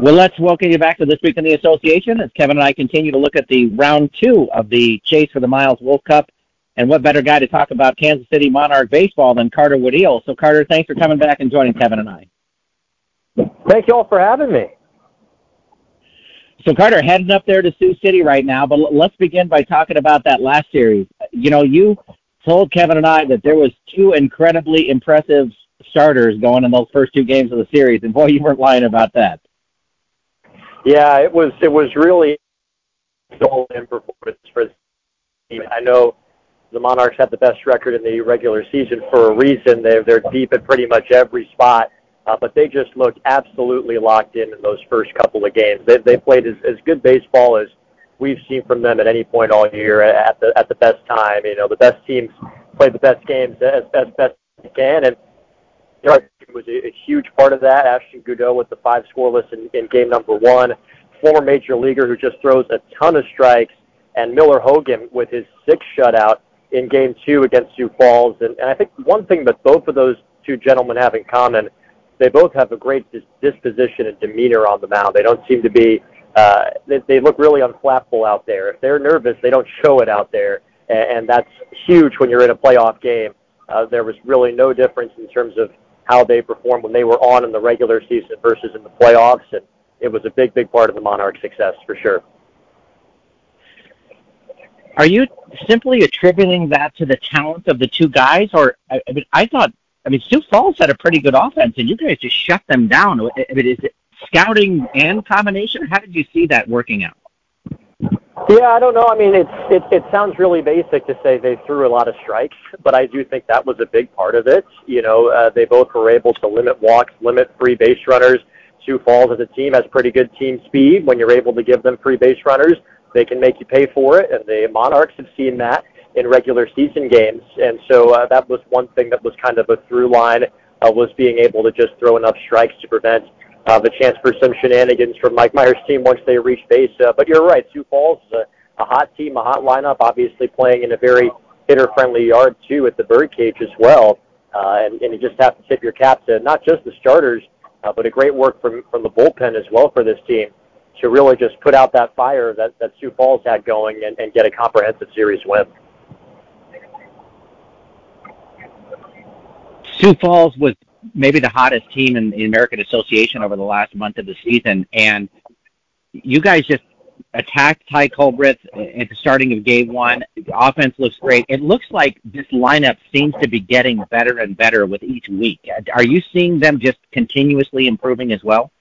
Well, let's welcome you back to This Week in the Association as Kevin and I continue to look at the round two of the Chase for the Miles Wolff Cup. And what better guy to talk about Kansas City Monarch baseball than Carter Woodiel? So, Carter, thanks for coming back and joining Kevin and I. Thank you all for having me. So, Carter, heading up there to Sioux City right now, but let's begin by talking about that last series. You know, you told Kevin and I that there was two incredibly impressive starters going in those first two games of the series, and boy, you weren't lying about that. Yeah, it was it was really golden performance for the team. I know the Monarchs had the best record in the regular season for a reason. They're they're deep at pretty much every spot, uh, but they just looked absolutely locked in in those first couple of games. They they played as, as good baseball as we've seen from them at any point all year at the at the best time. You know, the best teams play the best games as, as best they can, and you was a, a huge part of that. Ashton Goudeau with the five scoreless in, in game number one, former major leaguer who just throws a ton of strikes, and Miller Hogan with his sixth shutout in game two against Sioux Falls. And, and I think one thing that both of those two gentlemen have in common, they both have a great dis- disposition and demeanor on the mound. They don't seem to be, uh, they, they look really unflappable out there. If they're nervous, they don't show it out there. And, and that's huge when you're in a playoff game. Uh, there was really no difference in terms of how they performed when they were on in the regular season versus in the playoffs. And it was a big, big part of the Monarchs' success for sure. Are you simply attributing that to the talent of the two guys, or I, I mean, I thought, I mean, Sioux Falls had a pretty good offense, and you guys just shut them down. I mean, is it scouting and combination? How did you see that working out? Yeah, I don't know. I mean, it's it, it sounds really basic to say they threw a lot of strikes, but I do think that was a big part of it. You know, uh, they both were able to limit walks, limit free base runners. Sioux Falls as a team has pretty good team speed. When you're able to give them free base runners, they can make you pay for it, and the Monarchs have seen that in regular season games. And so uh, that was one thing that was kind of a through line uh, was being able to just throw enough strikes to prevent uh, the chance for some shenanigans from Mike Meyer's team once they reach base. Uh, but you're right, Sioux Falls is a, a hot team, a hot lineup, obviously playing in a very hitter-friendly yard too at the birdcage as well. Uh, and, and you just have to tip your cap to not just the starters, uh, but a great work from from the bullpen as well for this team to really just put out that fire that, that Sioux Falls had going and, and get a comprehensive series win. Sioux Falls was maybe the hottest team in the American Association over the last month of the season, and you guys just attacked Ty Culbreth at the starting of game one. The offense looks great. It looks like this lineup seems to be getting better and better with each week. Are you seeing them just continuously improving as well?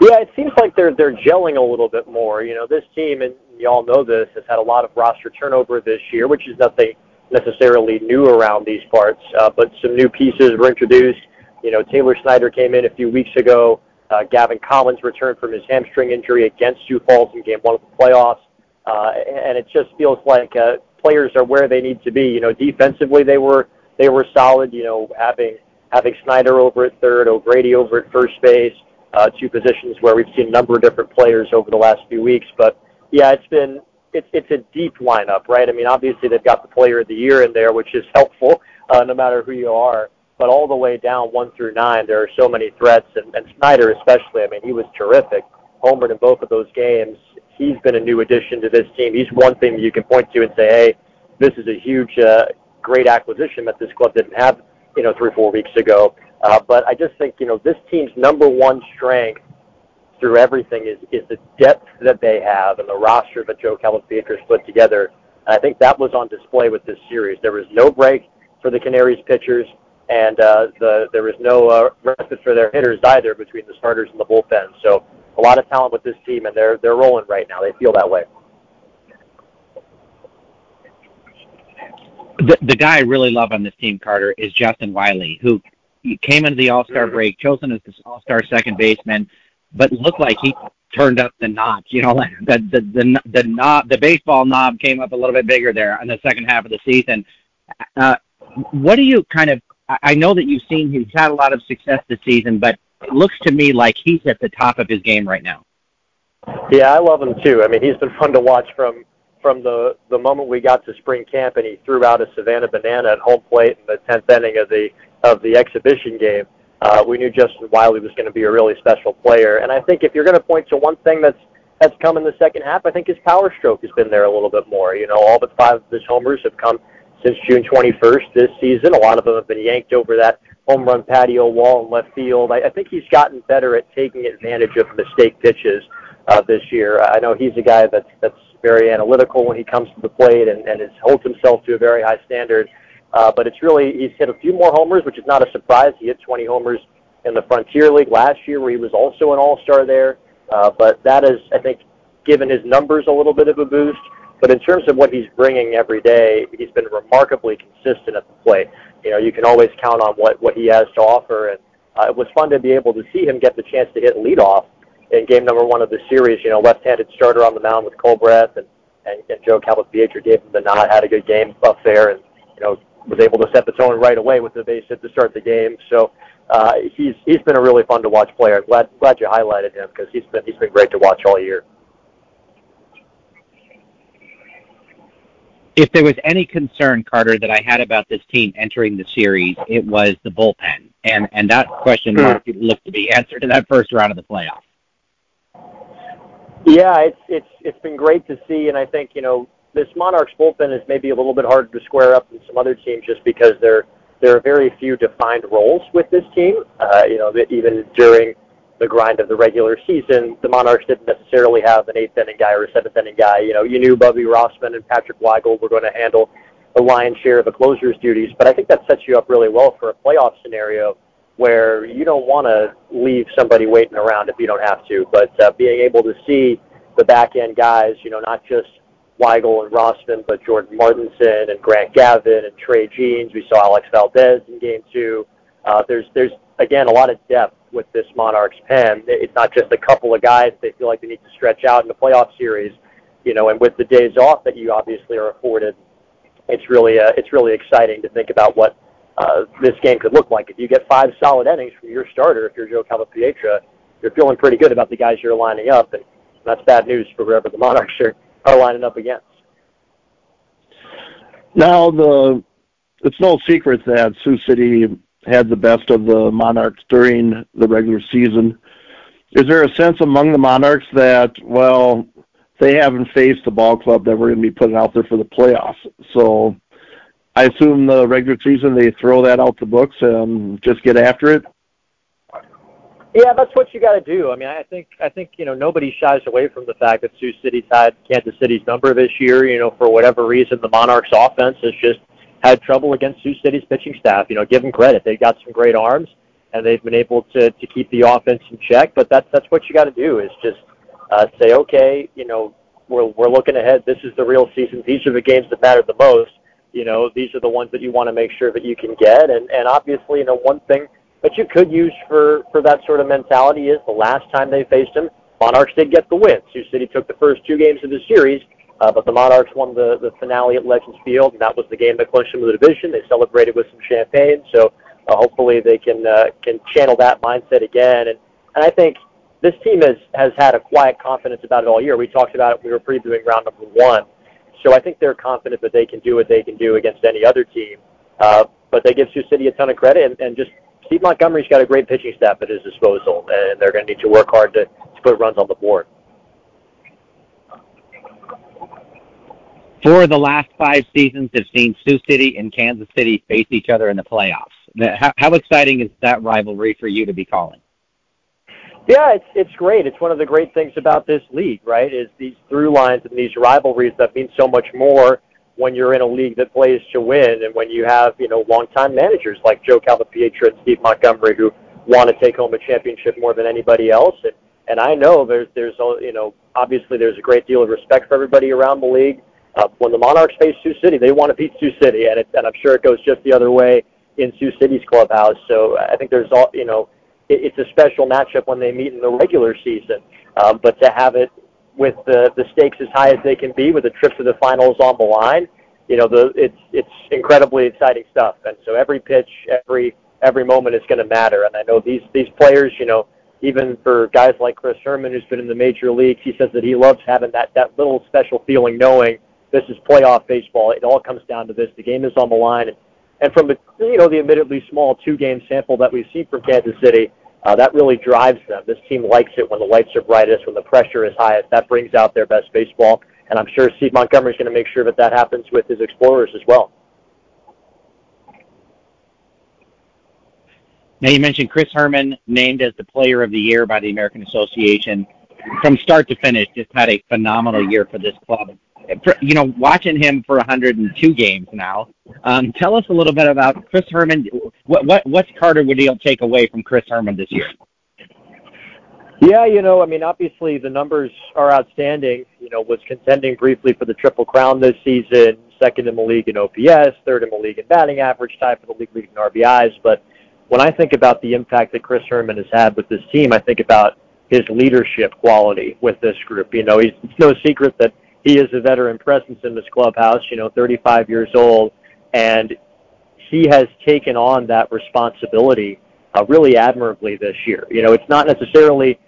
Yeah, it seems like they're they're gelling a little bit more. You know, this team, and you all know this, has had a lot of roster turnover this year, which is nothing necessarily new around these parts. Uh, but some new pieces were introduced. You know, Taylor Snyder came in a few weeks ago. Uh, Gavin Collins returned from his hamstring injury against Sioux Falls in Game One of the playoffs, uh, and it just feels like uh, players are where they need to be. You know, defensively they were they were solid. You know, having having Snyder over at third, O'Grady over at first base uh, two positions where we've seen a number of different players over the last few weeks. But yeah, it's been it's it's a deep lineup, right? I mean, obviously they've got the player of the year in there, which is helpful uh, no matter who you are. But all the way down one through nine, there are so many threats, and, and Snyder especially. I mean, he was terrific, homered in both of those games. He's been a new addition to this team. He's one thing that you can point to and say, hey, this is a huge, uh, great acquisition that this club didn't have, you know, three four weeks ago. Uh, but I just think, you know, this team's number one strength through everything is, is the depth that they have and the roster that Joe Calfapietra put together. And I think that was on display with this series. There was no break for the Canaries pitchers, and uh, the, there was no uh, respite for their hitters either between the starters and the bullpen. So a lot of talent with this team, and they're, they're rolling right now. They feel that way. The, the guy I really love on this team, Carter, is Justin Wiley, who came into the All Star mm-hmm. break, chosen as the All Star second baseman, but looked like he turned up the notch. You know, the the the the knob, the baseball knob came up a little bit bigger there in the second half of the season. Uh, what do you kind of? I know that you've seen he's had a lot of success this season, but it looks to me like he's at the top of his game right now. Yeah, I love him too. I mean, he's been fun to watch from from the the moment we got to spring camp and he threw out a Savannah banana at home plate in the tenth inning of the of the exhibition game. Uh, we knew Justin Wiley was going to be a really special player. And I think if you're going to point to one thing that's that's come in the second half, I think his power stroke has been there a little bit more. You know, all but five of his homers have come since June 21st this season. A lot of them have been yanked over that home run patio wall in left field. I, I think he's gotten better at taking advantage of mistake pitches uh, this year. I know he's a guy that's that's very analytical when he comes to the plate and, and is, holds himself to a very high standard. Uh, but it's really he's hit a few more homers, which is not a surprise. He hit 20 homers in the Frontier League last year, where he was also an All-Star there. Uh, but that has, I think, given his numbers a little bit of a boost. But in terms of what he's bringing every day, he's been remarkably consistent at the plate. You know, you can always count on what what he has to offer, and uh, it was fun to be able to see him get the chance to hit leadoff in game number one of the series. You know, left-handed starter on the mound with Culbreth, and and, and Joe Calfapietra gave him the nod, had a good game up there, and you know was able to set the tone right away with the base hit to start the game. So uh, he's he's been a really fun to watch player. Glad glad you highlighted him because he's been he's been great to watch all year. If there was any concern, Carter, that I had about this team entering the series, it was the bullpen, and and that question hmm. looked to be answered in that first round of the playoffs. Yeah, it's it's it's been great to see, and I think you know this Monarchs bullpen is maybe a little bit harder to square up than some other teams just because there there are very few defined roles with this team. Uh, you know, even during the grind of the regular season, the Monarchs didn't necessarily have an eighth inning guy or a seventh inning guy. You know, you knew Bubby Rossman and Patrick Weigel were going to handle the lion's share of the closer's duties, but I think that sets you up really well for a playoff scenario where you don't want to leave somebody waiting around if you don't have to. But uh, being able to see the back end guys, you know, not just Weigel and Rossman, but Jordan Martinson and Grant Gavin and Trey Jeans. We saw Alex Valdez in game two. Uh, there's there's again a lot of depth with this Monarchs pen. It's not just a couple of guys they feel like they need to stretch out in the playoff series, you know. And with the days off that you obviously are afforded, it's really uh, it's really exciting to think about what uh, this game could look like. If you get five solid innings from your starter, if you're Joe Calfapietra, you're feeling pretty good about the guys you're lining up, and that's bad news for whoever the Monarchs are are lining up against. Now the it's no secret that Sioux City had the best of the Monarchs during the regular season. Is there a sense among the Monarchs that well they haven't faced the ball club that we're going to be putting out there for the playoffs? So I assume the regular season they throw that out the books and just get after it. Yeah, that's what you got to do. I mean, I think I think you know nobody shies away from the fact that Sioux City's had Kansas City's number this year. You know, for whatever reason, the Monarchs' offense has just had trouble against Sioux City's pitching staff. You know, give them credit; they've got some great arms, and they've been able to to keep the offense in check. But that's that's what you got to do is just uh, say, okay, you know, we're we're looking ahead. This is the real season. These are the games that matter the most. You know, these are the ones that you want to make sure that you can get. And and obviously, you know, one thing but you could use for, for that sort of mentality is the last time they faced him, Monarchs did get the win. Sioux City took the first two games of the series, uh, but the Monarchs won the, the finale at Legends Field, and that was the game that clinched them the division. They celebrated with some champagne, so uh, hopefully they can uh, can channel that mindset again. And, and I think this team has, has had a quiet confidence about it all year. We talked about it. We were previewing round number one. So I think they're confident that they can do what they can do against any other team. Uh, but they give Sioux City a ton of credit, and, and just Steve Montgomery's got a great pitching staff at his disposal, and they're going to need to work hard to, to put runs on the board. Four of the last five seasons have seen Sioux City and Kansas City face each other in the playoffs. How, how exciting is that rivalry for you to be calling? Yeah, it's it's great. It's one of the great things about this league, right? Is these through lines and these rivalries that mean so much more when you're in a league that plays to win and when you have, you know, longtime managers like Joe Calfapietra and Steve Montgomery who want to take home a championship more than anybody else. And, and I know there's, there's, you know, obviously there's a great deal of respect for everybody around the league. Uh, when the Monarchs face Sioux City, they want to beat Sioux City, and, it, and I'm sure it goes just the other way in Sioux City's clubhouse. So I think there's all, you know, it, it's a special matchup when they meet in the regular season. Um, but to have it with the the stakes as high as they can be, with the trip to the finals on the line, you know, the it's it's incredibly exciting stuff. And so every pitch, every every moment is going to matter. And I know these these players, you know, even for guys like Chris Herrmann, who's been in the major leagues, he says that he loves having that that little special feeling, knowing this is playoff baseball. It all comes down to this. The game is on the line, and, and from the you know the admittedly small two game sample that we've seen from Kansas City, uh, that really drives them. This team likes it when the lights are brightest, when the pressure is highest. That brings out their best baseball, and I'm sure Steve Montgomery is going to make sure that that happens with his Explorers as well. Now you mentioned Chris Herrmann named as the Player of the Year by the American Association. From start to finish, just had a phenomenal year for this club. You know, watching him for 102 games now. Um, tell us a little bit about Chris Herrmann. What what what's Carter Woodiel take away from Chris Herrmann this year? Yeah, you know, I mean, obviously the numbers are outstanding. You know, was contending briefly for the Triple Crown this season, second in the league in OPS, third in the league in batting average, tied for the league lead in RBIs. But when I think about the impact that Chris Herrmann has had with this team, I think about his leadership quality with this group. You know, he's, it's no secret that he is a veteran presence in this clubhouse, you know, 35 years old, and he has taken on that responsibility uh, really admirably this year. You know, it's not necessarily,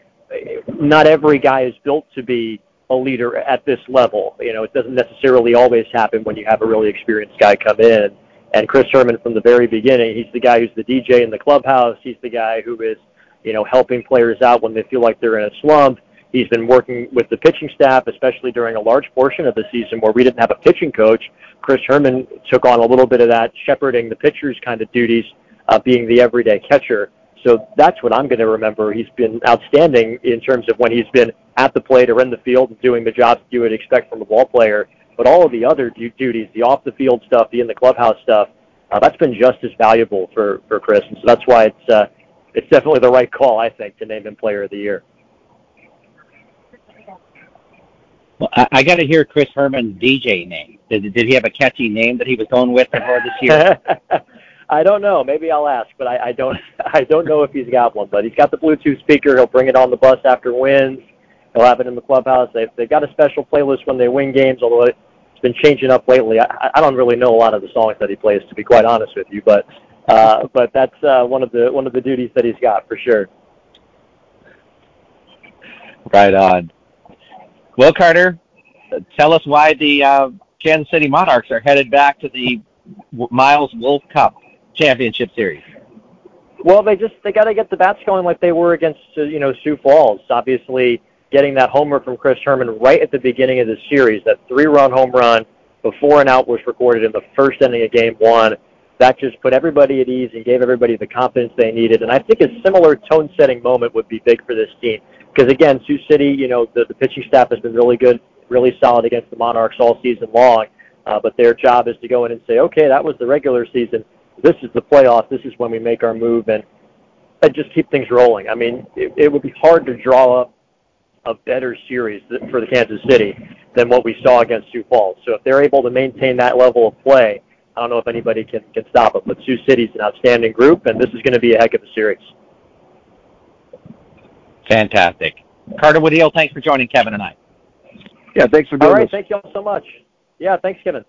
not every guy is built to be a leader at this level. You know, it doesn't necessarily always happen when you have a really experienced guy come in. And Chris Herrmann, from the very beginning, he's the guy who's the DJ in the clubhouse. He's the guy who is, you know, helping players out when they feel like they're in a slump. He's been working with the pitching staff, especially during a large portion of the season where we didn't have a pitching coach. Chris Herrmann took on a little bit of that shepherding the pitchers kind of duties, uh, being the everyday catcher. So that's what I'm going to remember. He's been outstanding in terms of when he's been at the plate or in the field doing the jobs you would expect from a ball player. But all of the other du- duties, the off the field stuff, the in the clubhouse stuff, uh, that's been just as valuable for for Chris, and so that's why it's uh, it's definitely the right call, I think, to name him Player of the Year. Well, I, I got to hear Chris Herrmann's DJ name. Did, did he have a catchy name that he was going with before this year? I don't know. Maybe I'll ask, but I, I don't. I don't know if he's got one. But he's got the Bluetooth speaker. He'll bring it on the bus after wins. He'll have it in the clubhouse. They've, they've got a special playlist when they win games, although it's been changing up lately. I, I don't really know a lot of the songs that he plays, to be quite honest with you, but uh, but that's uh, one of the one of the duties that he's got for sure. Right on. Well, Carter, tell us why the uh, Kansas City Monarchs are headed back to the Miles Wolff Cup Championship Series. Well, they just they got to get the bats going like they were against uh, you know Sioux Falls. Obviously, getting that homer from Chris Herrmann right at the beginning of the series, that three-run home run before an out was recorded in the first inning of Game One. That just put everybody at ease and gave everybody the confidence they needed. And I think a similar tone-setting moment would be big for this team because again, Sioux City, you know, the, the pitching staff has been really good, really solid against the Monarchs all season long. Uh, but their job is to go in and say, okay, that was the regular season. This is the playoff. This is when we make our move and, and just keep things rolling. I mean, it, it would be hard to draw up a better series for the Kansas City than what we saw against Sioux Falls. So if they're able to maintain that level of play, I don't know if anybody can, can stop it. But Sioux City's an outstanding group, and this is going to be a heck of a series. Fantastic. Carter Woodiel, thanks for joining Kevin and I. Yeah, thanks for doing All right, this. thank you all so much. Yeah, thanks, Kevin.